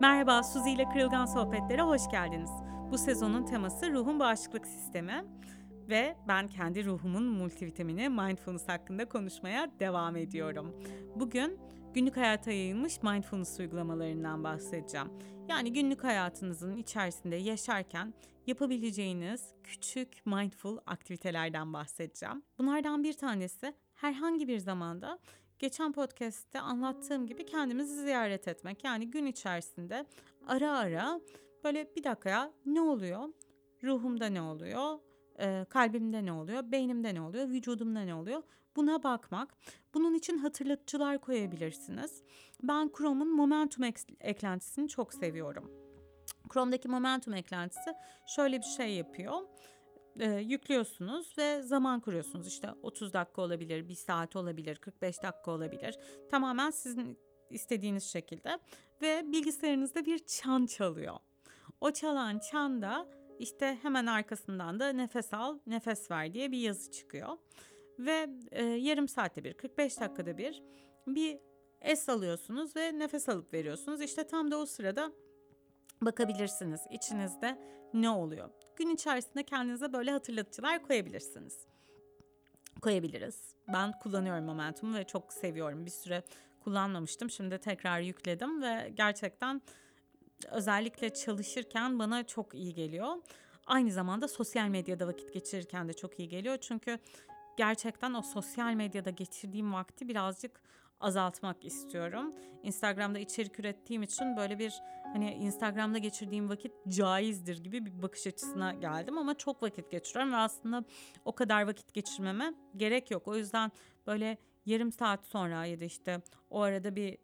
Merhaba, Suzi ile Kırılgan Sohbetlere hoş geldiniz. Bu sezonun teması ruhun bağışıklık sistemi ve ben kendi ruhumun multivitamini mindfulness hakkında konuşmaya devam ediyorum. Bugün günlük hayata yayılmış mindfulness uygulamalarından bahsedeceğim. Yani günlük hayatınızın içerisinde yaşarken yapabileceğiniz küçük mindful aktivitelerden bahsedeceğim. Bunlardan bir tanesi herhangi bir zamanda geçen podcast'te anlattığım gibi kendimizi ziyaret etmek. Yani gün içerisinde ara ara böyle bir dakikaya ne oluyor? Ruhumda ne oluyor? Kalbimde ne oluyor? Beynimde ne oluyor? Vücudumda ne oluyor? Buna bakmak. Bunun için hatırlatıcılar koyabilirsiniz. Ben Chrome'un Momentum eklentisini çok seviyorum. Chrome'daki Momentum eklentisi şöyle bir şey yapıyor e, yüklüyorsunuz ve zaman kuruyorsunuz. İşte 30 dakika olabilir, 1 saat olabilir, 45 dakika olabilir. Tamamen sizin istediğiniz şekilde ve bilgisayarınızda bir çan çalıyor. O çalan çan da işte hemen arkasından da nefes al, nefes ver diye bir yazı çıkıyor. Ve e, yarım saatte bir, 45 dakikada bir bir es alıyorsunuz ve nefes alıp veriyorsunuz. İşte tam da o sırada bakabilirsiniz içinizde ne oluyor. Gün içerisinde kendinize böyle hatırlatıcılar koyabilirsiniz. Koyabiliriz. Ben kullanıyorum Momentum'u ve çok seviyorum. Bir süre kullanmamıştım. Şimdi tekrar yükledim ve gerçekten özellikle çalışırken bana çok iyi geliyor. Aynı zamanda sosyal medyada vakit geçirirken de çok iyi geliyor. Çünkü gerçekten o sosyal medyada geçirdiğim vakti birazcık azaltmak istiyorum. Instagram'da içerik ürettiğim için böyle bir hani Instagram'da geçirdiğim vakit caizdir gibi bir bakış açısına geldim ama çok vakit geçiriyorum ve aslında o kadar vakit geçirmeme gerek yok. O yüzden böyle yarım saat sonra ya da işte o arada bir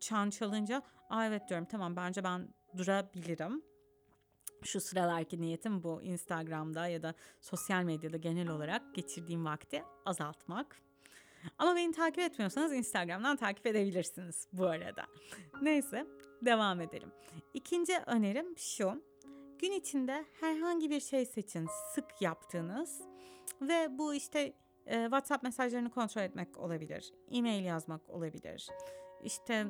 çan çalınca aa evet diyorum tamam bence ben durabilirim. Şu sıralarki niyetim bu Instagram'da ya da sosyal medyada genel olarak geçirdiğim vakti azaltmak. Ama beni takip etmiyorsanız Instagram'dan takip edebilirsiniz bu arada. Neyse devam edelim. İkinci önerim şu. Gün içinde herhangi bir şey seçin sık yaptığınız ve bu işte e, WhatsApp mesajlarını kontrol etmek olabilir. E-mail yazmak olabilir. İşte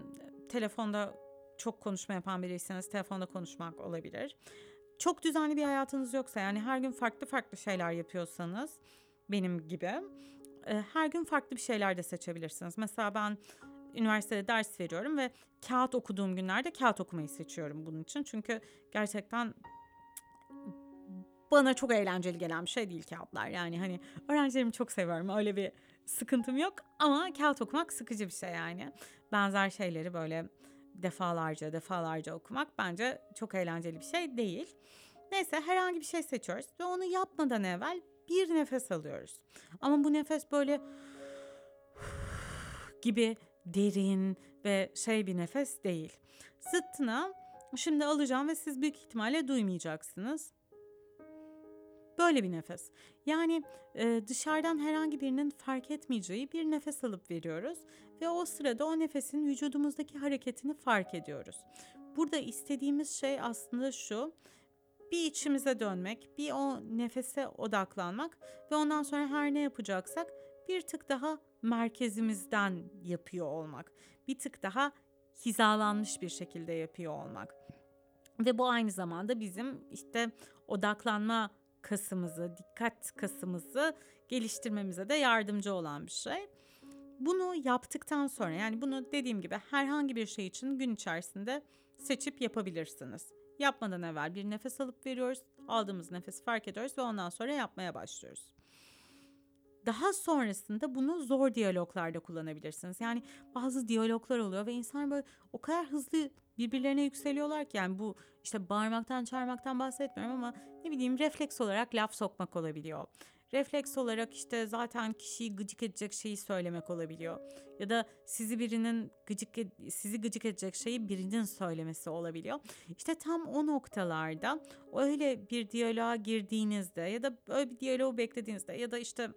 telefonda çok konuşma yapan biriyseniz telefonda konuşmak olabilir. Çok düzenli bir hayatınız yoksa yani her gün farklı farklı şeyler yapıyorsanız benim gibi her gün farklı bir şeyler de seçebilirsiniz. Mesela ben üniversitede ders veriyorum ve kağıt okuduğum günlerde kağıt okumayı seçiyorum bunun için. Çünkü gerçekten bana çok eğlenceli gelen bir şey değil kağıtlar. Yani hani öğrencilerimi çok seviyorum. Öyle bir sıkıntım yok ama kağıt okumak sıkıcı bir şey yani. Benzer şeyleri böyle defalarca defalarca okumak bence çok eğlenceli bir şey değil. Neyse herhangi bir şey seçiyoruz ve onu yapmadan evvel bir nefes alıyoruz. Ama bu nefes böyle gibi derin ve şey bir nefes değil. Zıttına şimdi alacağım ve siz büyük ihtimalle duymayacaksınız. Böyle bir nefes. Yani e, dışarıdan herhangi birinin fark etmeyeceği bir nefes alıp veriyoruz ve o sırada o nefesin vücudumuzdaki hareketini fark ediyoruz. Burada istediğimiz şey aslında şu bir içimize dönmek, bir o nefese odaklanmak ve ondan sonra her ne yapacaksak bir tık daha merkezimizden yapıyor olmak. Bir tık daha hizalanmış bir şekilde yapıyor olmak. Ve bu aynı zamanda bizim işte odaklanma kasımızı, dikkat kasımızı geliştirmemize de yardımcı olan bir şey. Bunu yaptıktan sonra yani bunu dediğim gibi herhangi bir şey için gün içerisinde seçip yapabilirsiniz. Yapmadan evvel bir nefes alıp veriyoruz. Aldığımız nefesi fark ediyoruz ve ondan sonra yapmaya başlıyoruz. Daha sonrasında bunu zor diyaloglarda kullanabilirsiniz. Yani bazı diyaloglar oluyor ve insan böyle o kadar hızlı birbirlerine yükseliyorlar ki yani bu işte bağırmaktan çağırmaktan bahsetmiyorum ama ne bileyim refleks olarak laf sokmak olabiliyor refleks olarak işte zaten kişiyi gıcık edecek şeyi söylemek olabiliyor. Ya da sizi birinin gıcık sizi gıcık edecek şeyi birinin söylemesi olabiliyor. İşte tam o noktalarda öyle bir diyaloğa girdiğinizde ya da öyle bir diyaloğu beklediğinizde ya da işte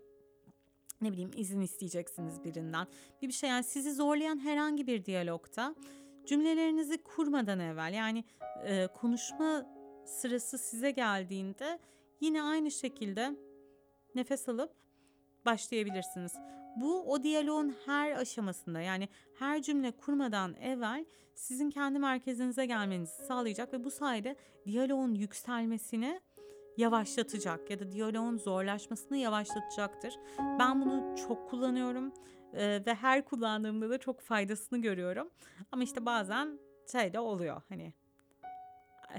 ne bileyim izin isteyeceksiniz birinden. Bir bir şey yani sizi zorlayan herhangi bir diyalogta cümlelerinizi kurmadan evvel yani e, konuşma sırası size geldiğinde yine aynı şekilde nefes alıp başlayabilirsiniz. Bu o diyaloğun her aşamasında yani her cümle kurmadan evvel sizin kendi merkezinize gelmenizi sağlayacak ve bu sayede diyaloğun yükselmesini yavaşlatacak ya da diyaloğun zorlaşmasını yavaşlatacaktır. Ben bunu çok kullanıyorum e, ve her kullandığımda da çok faydasını görüyorum. Ama işte bazen şey de oluyor hani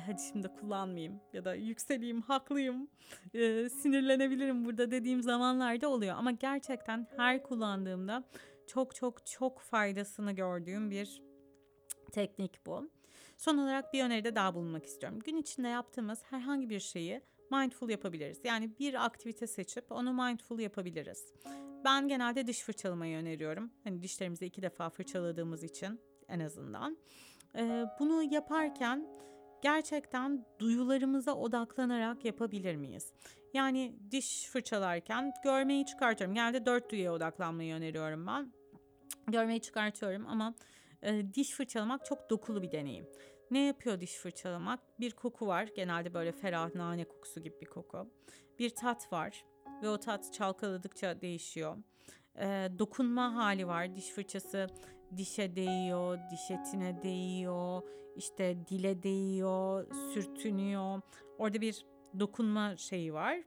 hadi şimdi kullanmayayım ya da yükseleyim haklıyım e, sinirlenebilirim burada dediğim zamanlarda oluyor ama gerçekten her kullandığımda çok çok çok faydasını gördüğüm bir teknik bu. Son olarak bir öneride daha bulunmak istiyorum. Gün içinde yaptığımız herhangi bir şeyi mindful yapabiliriz. Yani bir aktivite seçip onu mindful yapabiliriz. Ben genelde diş fırçalamayı öneriyorum. Hani dişlerimizi iki defa fırçaladığımız için en azından. Ee, bunu yaparken gerçekten duyularımıza odaklanarak yapabilir miyiz? Yani diş fırçalarken görmeyi çıkartıyorum. Genelde dört duyuya odaklanmayı öneriyorum ben. Görmeyi çıkartıyorum ama e, diş fırçalamak çok dokulu bir deneyim. Ne yapıyor diş fırçalamak? Bir koku var. Genelde böyle ferah nane kokusu gibi bir koku. Bir tat var ve o tat çalkaladıkça değişiyor. E, dokunma hali var. Diş fırçası dişe değiyor, diş etine değiyor, işte dile değiyor, sürtünüyor. Orada bir dokunma şeyi var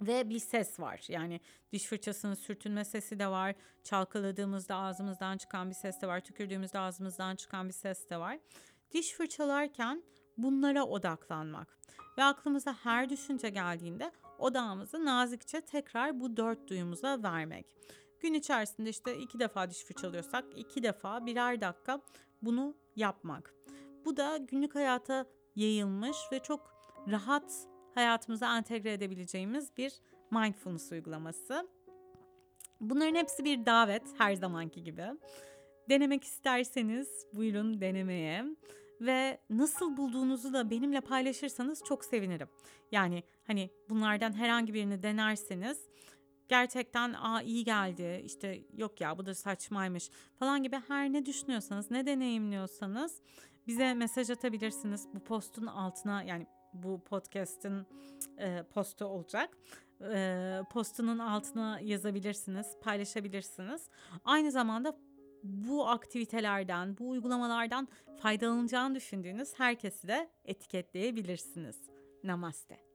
ve bir ses var. Yani diş fırçasının sürtünme sesi de var. Çalkaladığımızda ağzımızdan çıkan bir ses de var. Tükürdüğümüzde ağzımızdan çıkan bir ses de var. Diş fırçalarken bunlara odaklanmak ve aklımıza her düşünce geldiğinde odağımızı nazikçe tekrar bu dört duyumuza vermek. Gün içerisinde işte iki defa diş fırçalıyorsak iki defa birer dakika bunu yapmak. Bu da günlük hayata yayılmış ve çok rahat hayatımıza entegre edebileceğimiz bir mindfulness uygulaması. Bunların hepsi bir davet her zamanki gibi. Denemek isterseniz buyurun denemeye ve nasıl bulduğunuzu da benimle paylaşırsanız çok sevinirim. Yani hani bunlardan herhangi birini denerseniz gerçekten aa iyi geldi işte yok ya bu da saçmaymış falan gibi her ne düşünüyorsanız ne deneyimliyorsanız bize mesaj atabilirsiniz bu postun altına yani bu podcast'in e, postu olacak. E, postunun altına yazabilirsiniz, paylaşabilirsiniz. Aynı zamanda bu aktivitelerden, bu uygulamalardan faydalanacağını düşündüğünüz herkesi de etiketleyebilirsiniz. Namaste.